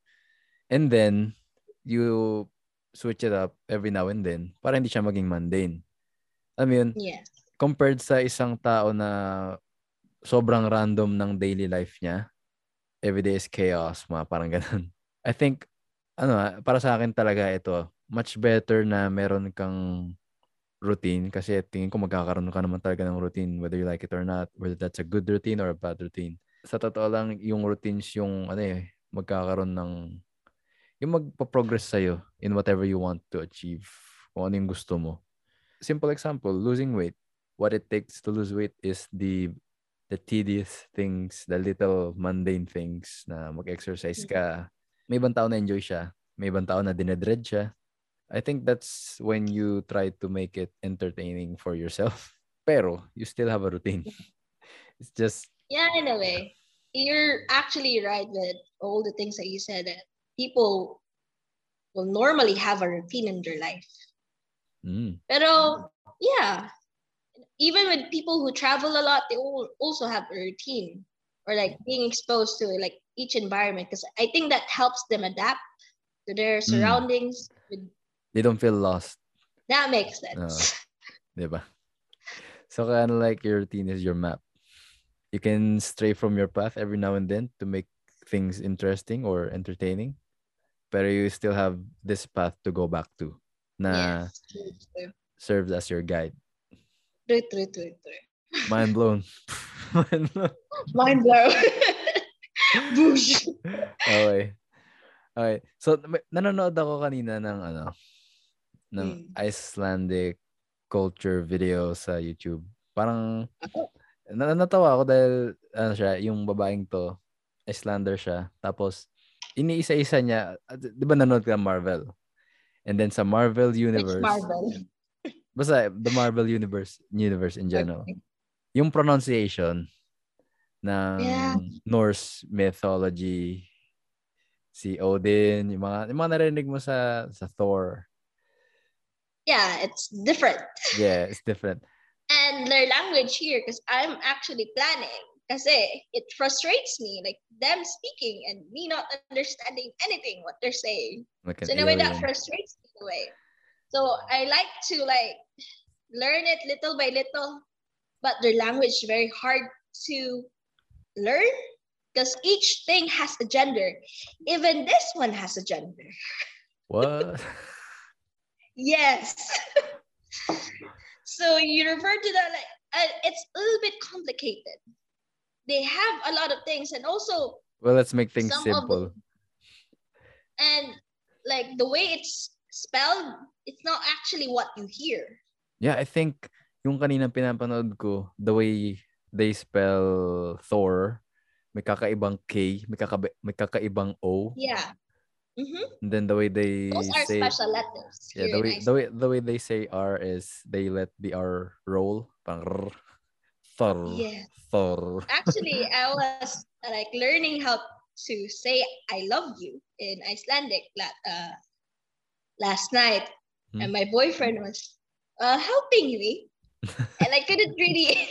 And then you switch it up every now and then para hindi siya maging mundane. Alam mo yun, Yes. compared sa isang tao na sobrang random ng daily life niya, everyday is chaos, mga parang ganun. I think, ano, ah, para sa akin talaga ito, much better na meron kang routine kasi tingin ko magkakaroon ka naman talaga ng routine whether you like it or not, whether that's a good routine or a bad routine. Sa totoo lang, yung routines yung ano eh, magkakaroon ng yung magpa-progress sa'yo in whatever you want to achieve, kung ano yung gusto mo. Simple example, losing weight. What it takes to lose weight is the the tedious things, the little mundane things na mag-exercise ka. May ibang tao na enjoy siya. May ibang tao na dinedread siya. I think that's when you try to make it entertaining for yourself. Pero you still have a routine. It's just Yeah, in a way. You're actually right with all the things that you said that people will normally have a routine in their life. mm, Pero yeah, even with people who travel a lot, they all also have a routine or like being exposed to like each environment because I think that helps them adapt to their mm. surroundings. With, they don't feel lost. that makes sense. Uh, diba? So kind of like your routine is your map. You can stray from your path every now and then to make things interesting or entertaining. But you still have this path to go back to na yes, true, true, serves as your guide. true, true, true, true. Mind blown. Mind blown. Mind blown. Boosh. okay. Okay. So nanonood ako kanina ng ano ng Hmm. Icelandic culture video sa YouTube. Parang na natawa ako dahil ano siya, yung babaeng to, Islander siya. Tapos iniisa-isa niya, di ba nanonood ka Marvel? And then sa Marvel Which universe, Marvel? basta the Marvel universe universe in general. Okay. Yung pronunciation ng Yeah. Norse mythology, si Odin, yung mga, yung mga narinig mo sa sa Thor. Yeah, it's different. Yeah, it's different. and their language here because I'm actually planning kasi it frustrates me like them speaking and me not understanding anything what they're saying Like so in a way that frustrates me in a way so I like to like learn it little by little but their language is very hard to learn because each thing has a gender. Even this one has a gender. What? Yes. so you refer to that like uh, it's a little bit complicated. They have a lot of things, and also Well, let's make things simple. and like the way it's spelled, it's not actually what you hear. Yeah, I think yung kanina pinapanood ko, the way they spell Thor, may kakaibang K, may, kakaba, may kakaibang O, Yeah. Mm-hmm. and then the way they Those are say special letters. yeah, the way, the way the way they say R is they let the R roll, parang rrr, Thor, Yeah. Thor. Actually, I was like learning how to say "I love you" in Icelandic la- uh, last night, Hmm. and my boyfriend was uh, helping me, and I couldn't really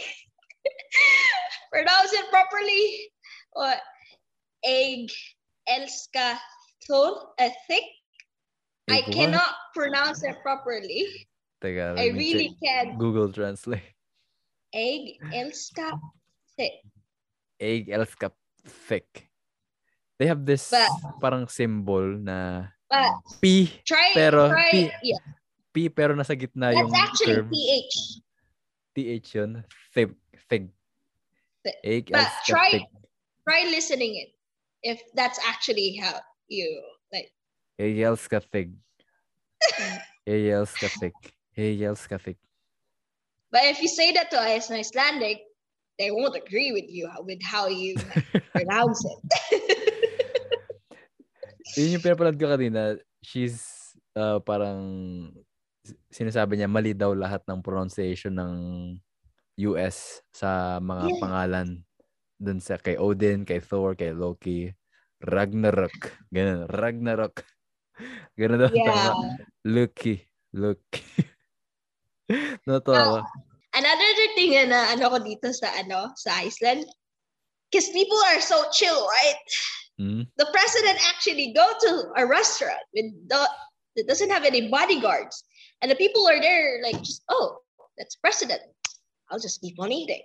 pronounce it properly. Or egg, elska, thor, a thick. I cannot pronounce it properly. Teka, I really can't. Google Translate. Egg, elska, thick. Egg Elska thick. They have this But- parang symbol na But P, try, Pero, try, P- yeah. P pero nasa gitna That's yung actually curve. PH. TH yun. Thig. Thig. Egg But try try listening it if that's actually how you like Egg Elska thick. Egg Elska thick. Egg Elska thick. but if you say that to us in Icelandic, they won't agree with you with how you pronounce it. Yun yung pinapanood ko kanina. She's uh, parang sinasabi niya mali daw lahat ng pronunciation ng US sa mga Yeah. pangalan dun sa kay Odin, kay Thor, kay Loki. Ragnarok. Ganun. Ragnarok. Ganun daw. yeah. tama. Loki. Loki. Natawa. Another thing na ano ko dito sa ano sa Iceland, because people are so chill, right? Hmm? The president actually go to a restaurant with the that doesn't have any bodyguards, and the people are there like just oh that's president. I'll just keep on eating.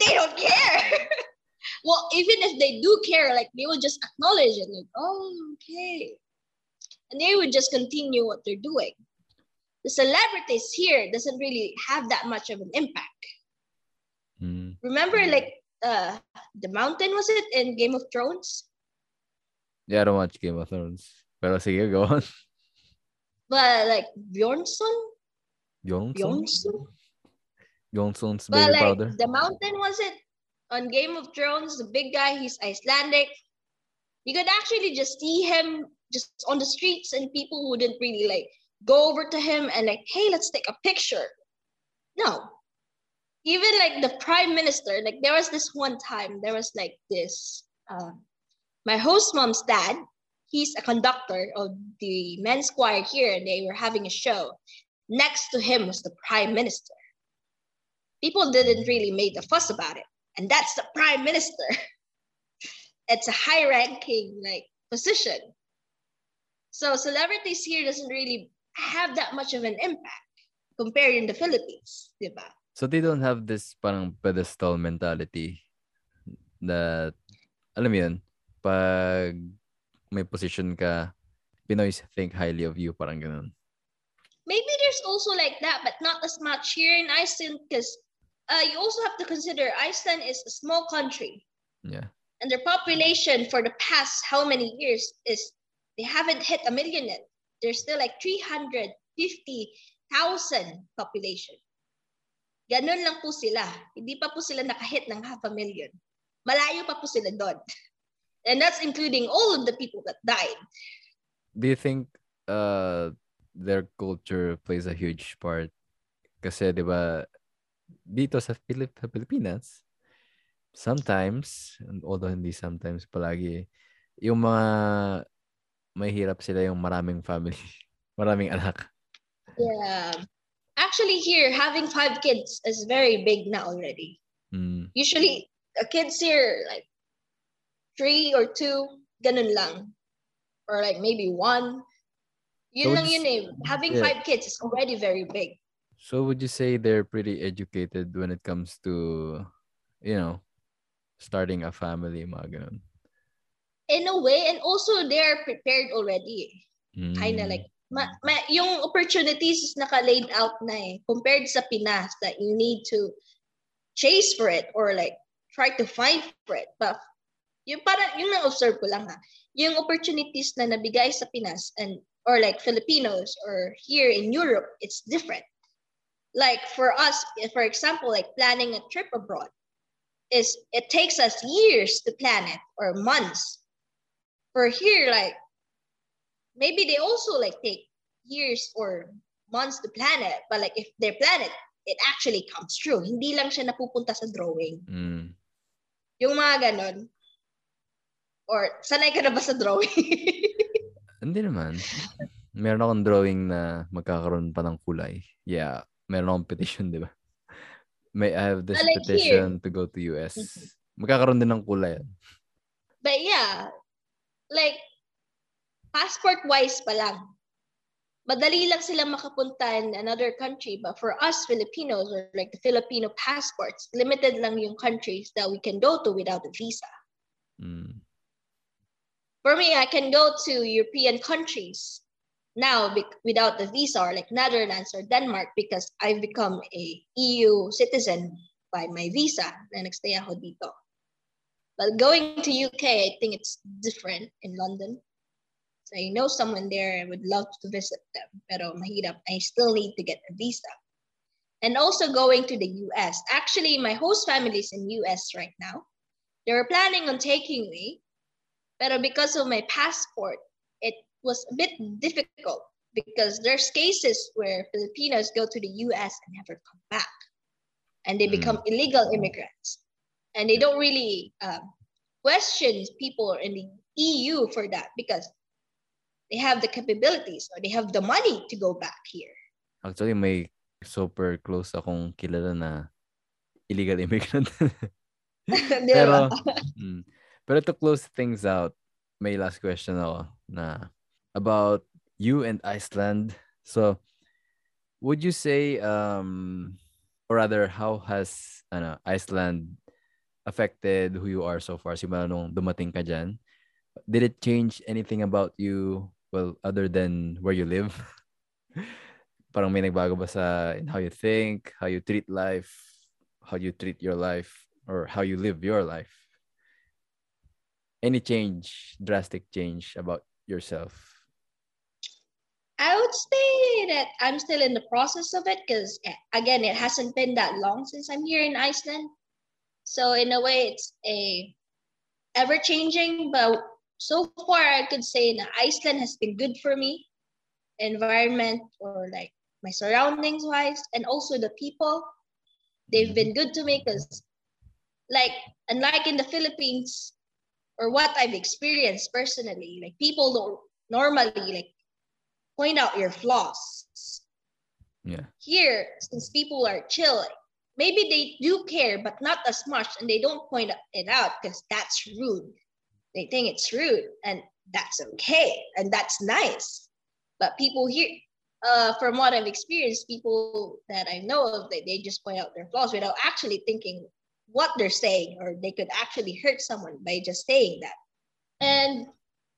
They don't care. well, even if they do care, like they will just acknowledge it, like oh okay, and they would just continue what they're doing. The celebrities here doesn't really have that much of an impact. Hmm. Remember, like uh, the mountain was it in Game of Thrones? Yeah, I don't watch Game of Thrones. But I Pero sige, go on. But like Bjornsson, Johnson? Bjornsson. But baby like powder. the mountain was it on Game of Thrones? The big guy, he's Icelandic. You could actually just see him just on the streets, and people wouldn't really like go over to him and like, hey, let's take a picture. No. Even like the prime minister, like there was this one time, there was like this. Uh, my host mom's dad, he's a conductor of the men's choir here, and they were having a show. Next to him was the prime minister people didn't really make a fuss about it. And that's the prime minister. it's a high ranking like position. So celebrities here doesn't really have that much of an impact compared in the Philippines, diba? So they don't have this parang pedestal mentality that, alam mo yun, pag may position ka, Pinoys think highly of you, parang ganun. Maybe there's also like that, but not as much here in Iceland because uh, you also have to consider Iceland is a small country. Yeah. and their population for the past how many years is they haven't hit a million yet. There's still like 350,000 population. Ganun lang po sila. Hindi pa po sila nakahit ng half a million. Malayo pa po sila doon. And that's including all of the people that died. Do you think uh, their culture plays a huge part? Kasi, di ba, dito sa, Pilip- Pilipinas, sometimes, and although hindi sometimes palagi, yung mga mahirap sila yung maraming family, maraming anak. Yeah. Actually here, having five kids is very big now already. Mm. Usually, uh, kids here, like three or two, ganun lang. Or like maybe one. Yun So lang yun eh. Having yeah. five kids is already very big. So would you say they're pretty educated when it comes to, you know, starting a family, mga ganun. In a way, and also they are prepared already. Mm. Kind of like, ma, ma, yung opportunities is naka-laid out na eh. Compared sa Pinas that you need to chase for it or like try to find for it. But yung para yung na-observe ko lang ha, yung opportunities na nabigay sa Pinas and or like Filipinos or here in Europe, it's different. Like for us, for example, like planning a trip abroad is it takes us years to plan it or months. For here, like maybe they also like take years or months to plan it, but like if they plan it, it actually comes true. Hindi lang siya napupunta sa drawing. Mm. Yung mga ganon. Or sanay ka na ba sa drawing? Hindi naman. Meron akong drawing na magkakaroon pa ng kulay. Yeah. Meron akong petition, di ba? May I have this like petition to go to US. Magkakaroon din ng kulay. But yeah, like, passport-wise pa lang, madali lang silang makapunta in another country. But for us Filipinos, or like the Filipino passports, limited lang yung countries that we can go to without a visa. Mm. For me, I can go to European countries now without the visa, or like Netherlands or Denmark, because I've become a EU citizen by my visa na nagstay ako dito. But going to UK, I think it's different in London. So I know someone there and would love to visit them. Pero mahirap, I still need to get a visa. And also going to the US. Actually, my host family is in US right now. They were planning on taking me, pero because of my passport, it was a bit difficult because there's cases where Filipinos go to the US and never come back. And they become illegal immigrants. And they don't really um, question people in the EU for that because they have the capabilities or they have the money to go back here. Actually, may super close akong kilala na illegal immigrant. Pero, mm, pero to close things out, may last question ako na about you and Iceland. So, would you say, um, or rather, how has ano, Iceland affected who you are so far? Simula dumating ka dyan. Did it change anything about you, well, other than where you live? Parang may nagbago ba sa in how you think, how you treat life, how you treat your life, or how you live your life? Any change, drastic change about yourself? I would say that I'm still in the process of it because, eh, again, it hasn't been that long since I'm here in Iceland. So, in a way, it's a ever changing, but so far, I could say that Iceland has been good for me, environment or like my surroundings wise, and also the people. They've been good to me because, like, unlike in the Philippines, or what I've experienced personally, like people don't normally like point out your flaws. Yeah. Here, since people are chill, maybe they do care, but not as much, and they don't point it out because that's rude. They think it's rude, and that's okay, and that's nice. But people here, uh, from what I've experienced, people that I know of, they, they just point out their flaws without actually thinking what they're saying, or they could actually hurt someone by just saying that. And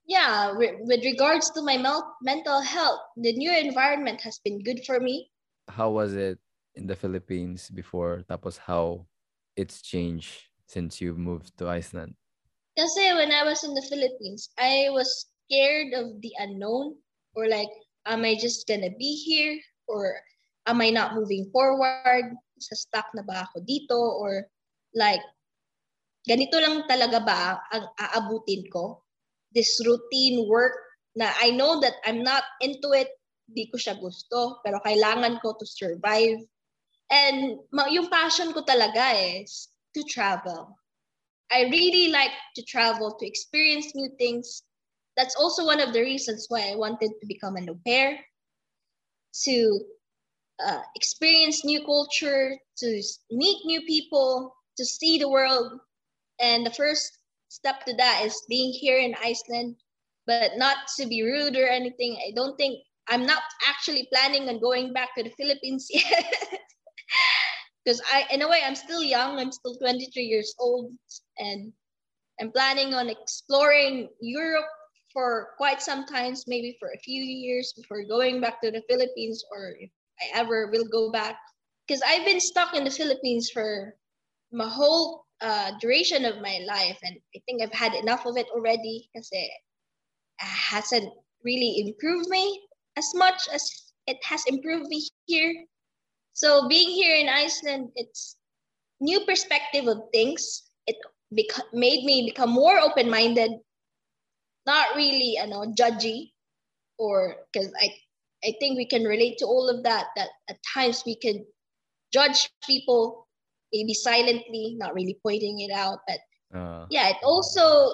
yeah, with, with regards to my mel- mental health, the new environment has been good for me. How was it in the Philippines before? Tapos how it's changed since you moved to Iceland? Kasi when I was in the Philippines, I was scared of the unknown or like, am I just gonna be here or am I not moving forward? Sa stuck na ba ako dito or like, ganito lang talaga ba ang aabutin ko? This routine work na I know that I'm not into it, di ko siya gusto, pero kailangan ko to survive. And yung passion ko talaga is to travel. I really like to travel, to experience new things. That's also one of the reasons why I wanted to become an au pair, to uh, experience new culture, to meet new people, to see the world. And the first step to that is being here in Iceland, but not to be rude or anything. I don't think I'm not actually planning on going back to the Philippines yet. because I, in a way, I'm still young. I'm still 23 years old, and I'm planning on exploring Europe for quite some times, maybe for a few years before going back to the Philippines, or if I ever will go back. Because I've been stuck in the Philippines for my whole uh, duration of my life, and I think I've had enough of it already. Because it hasn't really improved me as much as it has improved me here. So being here in Iceland, it's new perspective of things. It beca- made me become more open-minded, not really, you know, judgy, or because I, I think we can relate to all of that. That at times we can judge people, maybe silently, not really pointing it out, but Uh, yeah, it also,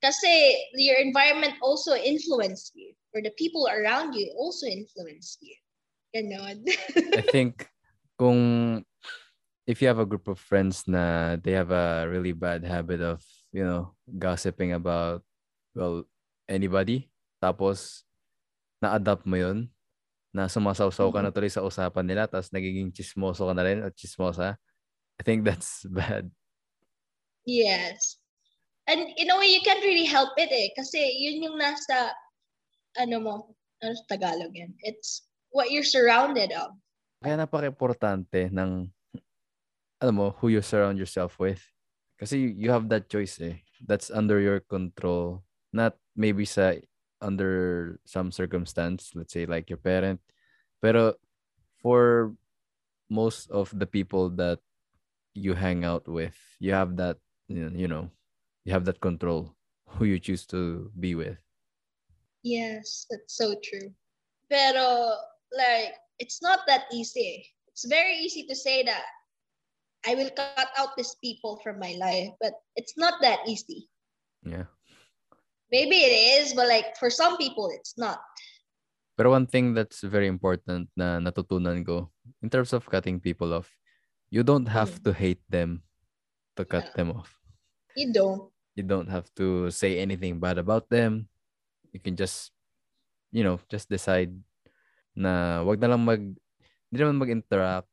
kasi your environment also influence you, or the people around you also influence you. Ganon. I think kung if you have a group of friends na they have a really bad habit of, you know, gossiping about well anybody tapos na-adapt mo yun na sumasawsaw ka na tuloy sa usapan nila tapos nagiging chismoso ka na rin at chismosa. I think that's bad. yes. And in a way, you can't really help it eh. Kasi yun yung nasa, ano mo, ano sa Tagalog yan? It's what you're surrounded of. Kaya napaka-importante ng alam mo, who you surround yourself with. Kasi you, have that choice eh. That's under your control. Not maybe sa under some circumstance, let's say like your parent. Pero for most of the people that you hang out with, you have that, you know, you have that control who you choose to be with. Yes, that's so true. Pero, like, it's not that easy. It's very easy to say that I will cut out these people from my life, but it's not that easy. Yeah. Maybe it is, but like for some people, it's not. Pero one thing that's very important na natutunan ko in terms of cutting people off, you don't have Mm. to hate them to cut them off. You don't. You don't have to say anything bad about them. You can just, you know, just decide na wag na lang mag, hindi naman mag-interact.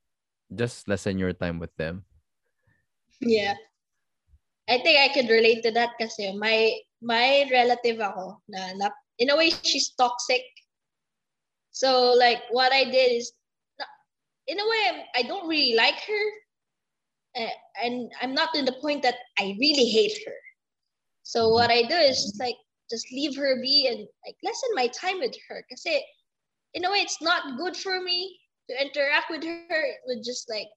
Just lessen your time with them. Yeah. I think I could relate to that kasi my my relative ako na, na in a way she's toxic. So like what I did is in a way I'm, don't really like her uh, and I'm not in the point that I really hate her. So what I do is just like just leave her be and like lessen my time with her kasi in a way it's not good for me to interact with her. It would just like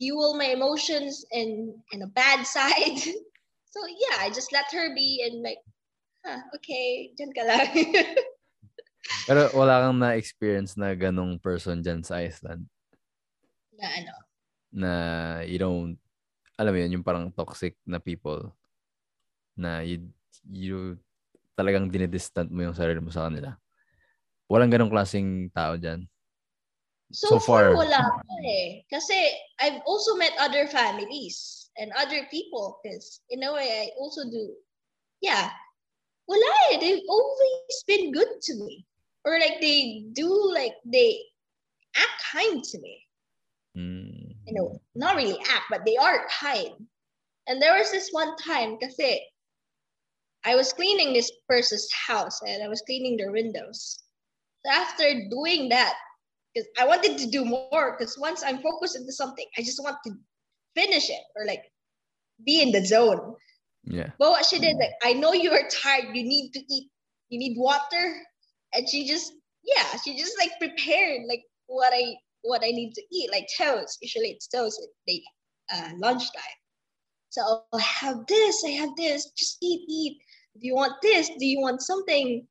fuel my emotions and and a bad side. So yeah, I just let her be and like, huh, okay, dyan ka lang. Pero wala kang na-experience na ganong person dyan sa Iceland na ano. na you don't, alam mo yun, yung parang toxic na people na you, you talagang dinidistant mo yung sarili mo sa kanila. Walang ganong klaseng tao dyan. So, So far, far. wala pa eh. Kasi I've also met other families and other people because in a way I also do. Yeah. Wala eh. They've always been good to me. Or like they do like they act kind to me. Mm. you know, not really act, but they are kind. And there was this one time, kasi I was cleaning this person's house and I was cleaning their windows. So after doing that, because I wanted to do more, because once I'm focused into something, I just want to finish it or like be in the zone. Yeah. But what she did, like, I know you are tired, you need to eat, you need water. And she just, yeah, she just like prepared like what I what I need to eat, like toast. Usually it's toast at late uh, lunchtime. So I have this, I have this, just eat, eat. Do you want this? Do you want something?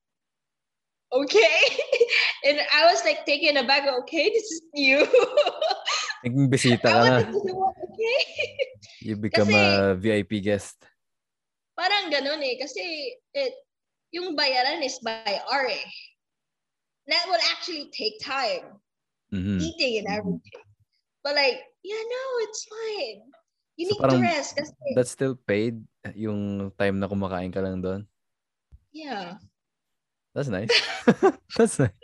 Okay. and I was like taking taken aback, okay, this is new. Naging bisita ka na. to do what, okay. You become a VIP guest. Parang ganun eh. Kasi it, yung bayaran is by hour eh. That would actually take time. Mhm. Eating and everything. But like, yeah, no, it's fine. You So need to rest kasi, That's still paid yung time na kumakain ka lang doon. yeah. That's nice. That's nice.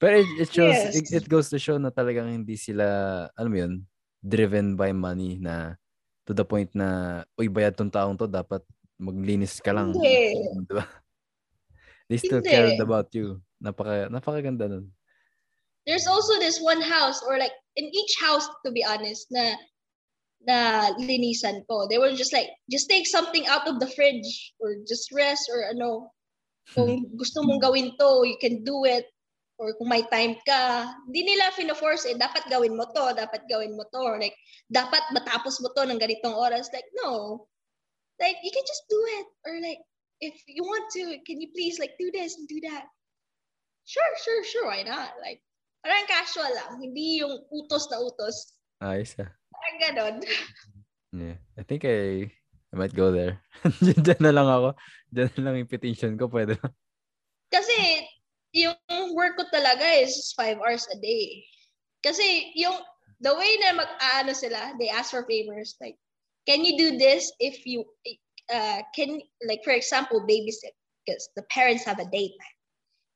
Pero it, it shows, Yes. it, it goes to show na talagang hindi sila, alam mo yun, driven by money na to the point na, uy, bayad tong taong to, dapat maglinis ka lang. Hindi. Di ba? They still Hindi. cared about you. Napaka, napakaganda nun. There's also this one house or like in each house to be honest na na linisan ko. They were just like just take something out of the fridge or just rest or ano kung gusto mong gawin to, you can do it. Or kung may time ka, hindi nila fina-force eh, dapat gawin mo to, dapat gawin mo to. Or like, dapat matapos mo to ng ganitong oras. Like, no. Like, you can just do it. Or like, if you want to, can you please like do this and do that? Sure, sure, sure, why not? Like, parang casual lang. Hindi yung utos na utos. Ayos ah. Parang ganon. Yeah. I think I, I might go there. Diyan na lang ako. Diyan na lang yung petition ko. Pwede na. Kasi, yung work ko talaga is five hours a day. Kasi, yung, the way na mag-ano sila, they ask for favors, like, can you do this if you, uh, can, like, for example, babysit, because the parents have a daytime.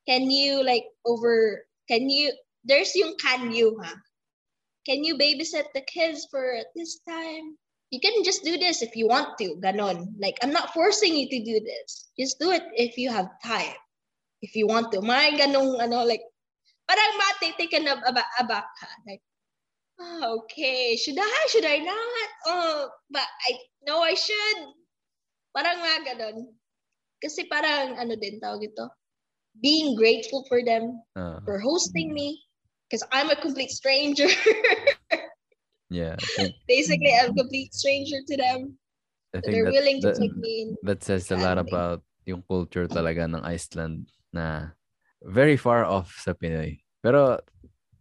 Can you, like, over, can you, there's yung can you, ha? Can you babysit the kids for this time? You can just do this if you want to, ganon. Like, I'm not forcing you to do this. Just do it if you have time. If you want to. May ganong, ano, like, parang matitikan na aba, aback ka. Like, oh, okay, should I, should I not? Oh, but I, no, I should. Parang mga ganon. Kasi parang, ano din tawag ito, being grateful for them, Ah, for hosting me, because I'm a complete stranger. yeah. Think, Basically, I'm a complete stranger to them. I think they're that, willing to that, take me in. that says a lot about yung culture talaga ng Iceland na very far off sa Pinoy. Pero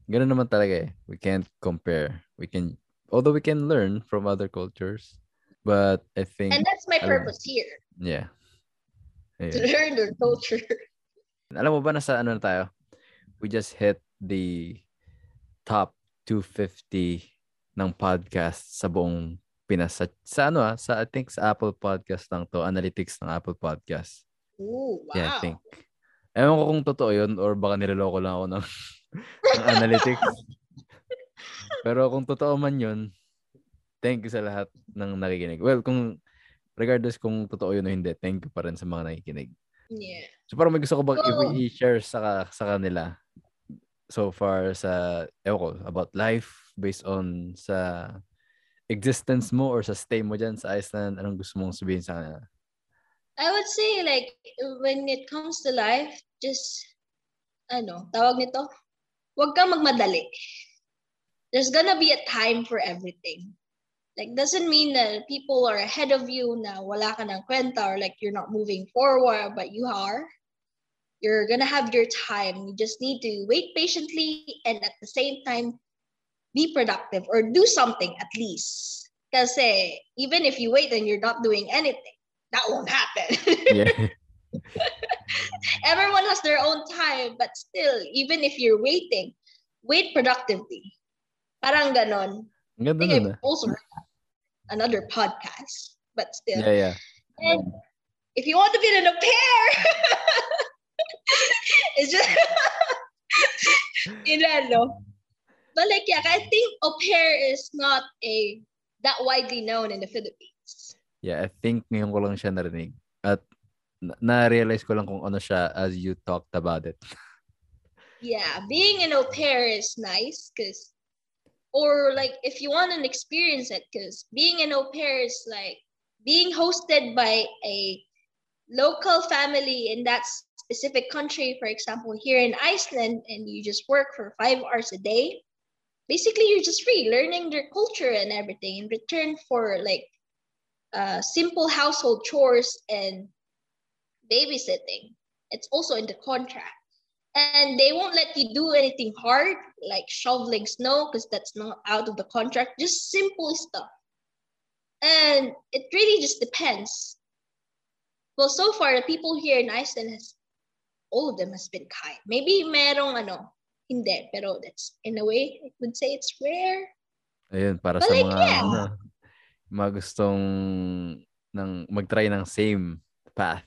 ganun naman talaga eh. We can't compare. We can although we can learn from other cultures, but I think And that's my purpose here, yeah. to learn their culture. Alam mo ba nasa ano na tayo? We just hit the top 250 ng podcast sa buong Pinas. Sa, sa ano ah, sa I think sa Apple Podcast lang to, analytics ng Apple Podcast. Ooh, wow. Yeah, I think. Ewan ko kung totoo yun or baka niloloko lang ako ng, ng analytics. Pero kung totoo man yun, thank you sa lahat ng nakikinig. Well, kung regardless kung totoo yun o hindi, thank you pa rin sa mga nakikinig. Yeah. So parang may gusto ko bang i- i-share sa, sa kanila so far sa, ewan ko, about life based on sa existence mo or sa stay mo dyan sa Iceland, anong gusto mong sabihin sa kanila? I would say like when it comes to life, just ano, tawag nito, huwag kang magmadali. There's gonna be a time for everything. Like doesn't mean that people are ahead of you na wala ka ng kwenta or like you're not moving forward, but you are. You're gonna have your time. You just need to wait patiently and at the same time be productive or do something at least. Because even if you wait and you're not doing anything, that won't happen. Yeah. Everyone has their own time, but still, even if you're waiting, wait productively. Parang ganon. Ang I think I've ah. also heard. Another podcast, but still. Yeah, yeah. And if you want to be in a pair, it's just you know. But like yeah, I think au pair is not a that widely known in the Philippines. Yeah, I think ngayon ko lang siya narinig. At na- na-realize ko lang kung ano siya as you talked about it. Yeah, being an au pair is nice because, or like if you want to experience it, because being an au pair is like being hosted by a local family in that specific country. For example, here in Iceland, and you just work for five hours a day. Basically, you're just free learning their culture and everything in return for like uh, simple household chores and babysitting. It's also in the contract and they won't let you do anything hard like shoveling snow because that's not out of the contract just simple stuff. And it really just depends. Well so far the people here in iceland has all of them has been kind. Maybe merong ano hindi pero that's in a way i would say it's rare. Ayun, para But sa like, mga, yeah. ano, mga gustong ng, mag-try ng same path.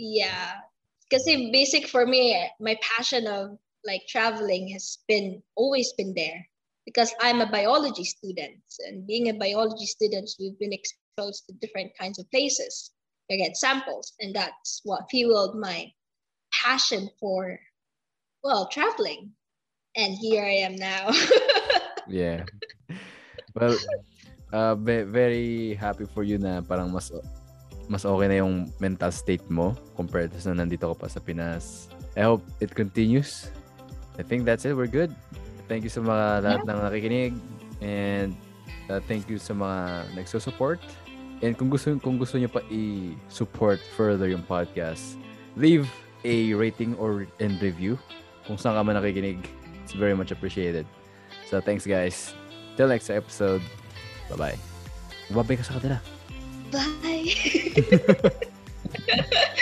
yeah. Kasi basic for me my passion of like traveling has been always been there because I'm a biology student and being a biology student, we've been exposed to different kinds of places. I get samples and that's what fueled my passion for well traveling and here I am now. yeah. Well, uh, very happy for you na parang mas mas okay na yung mental state mo compared to na nandito ka pa sa Pinas. I hope it continues. I think that's it. We're good. Thank you sa mga lahat yeah. ng nakikinig and uh, thank you sa mga nagso-support. And kung gusto kung gusto niyo pa i-support further yung podcast, leave a rating or and review kung saan ka man nakikinig. It's very much appreciated. So thanks guys. Till next episode. Bye-bye. Babay ka sa kanila. Bye.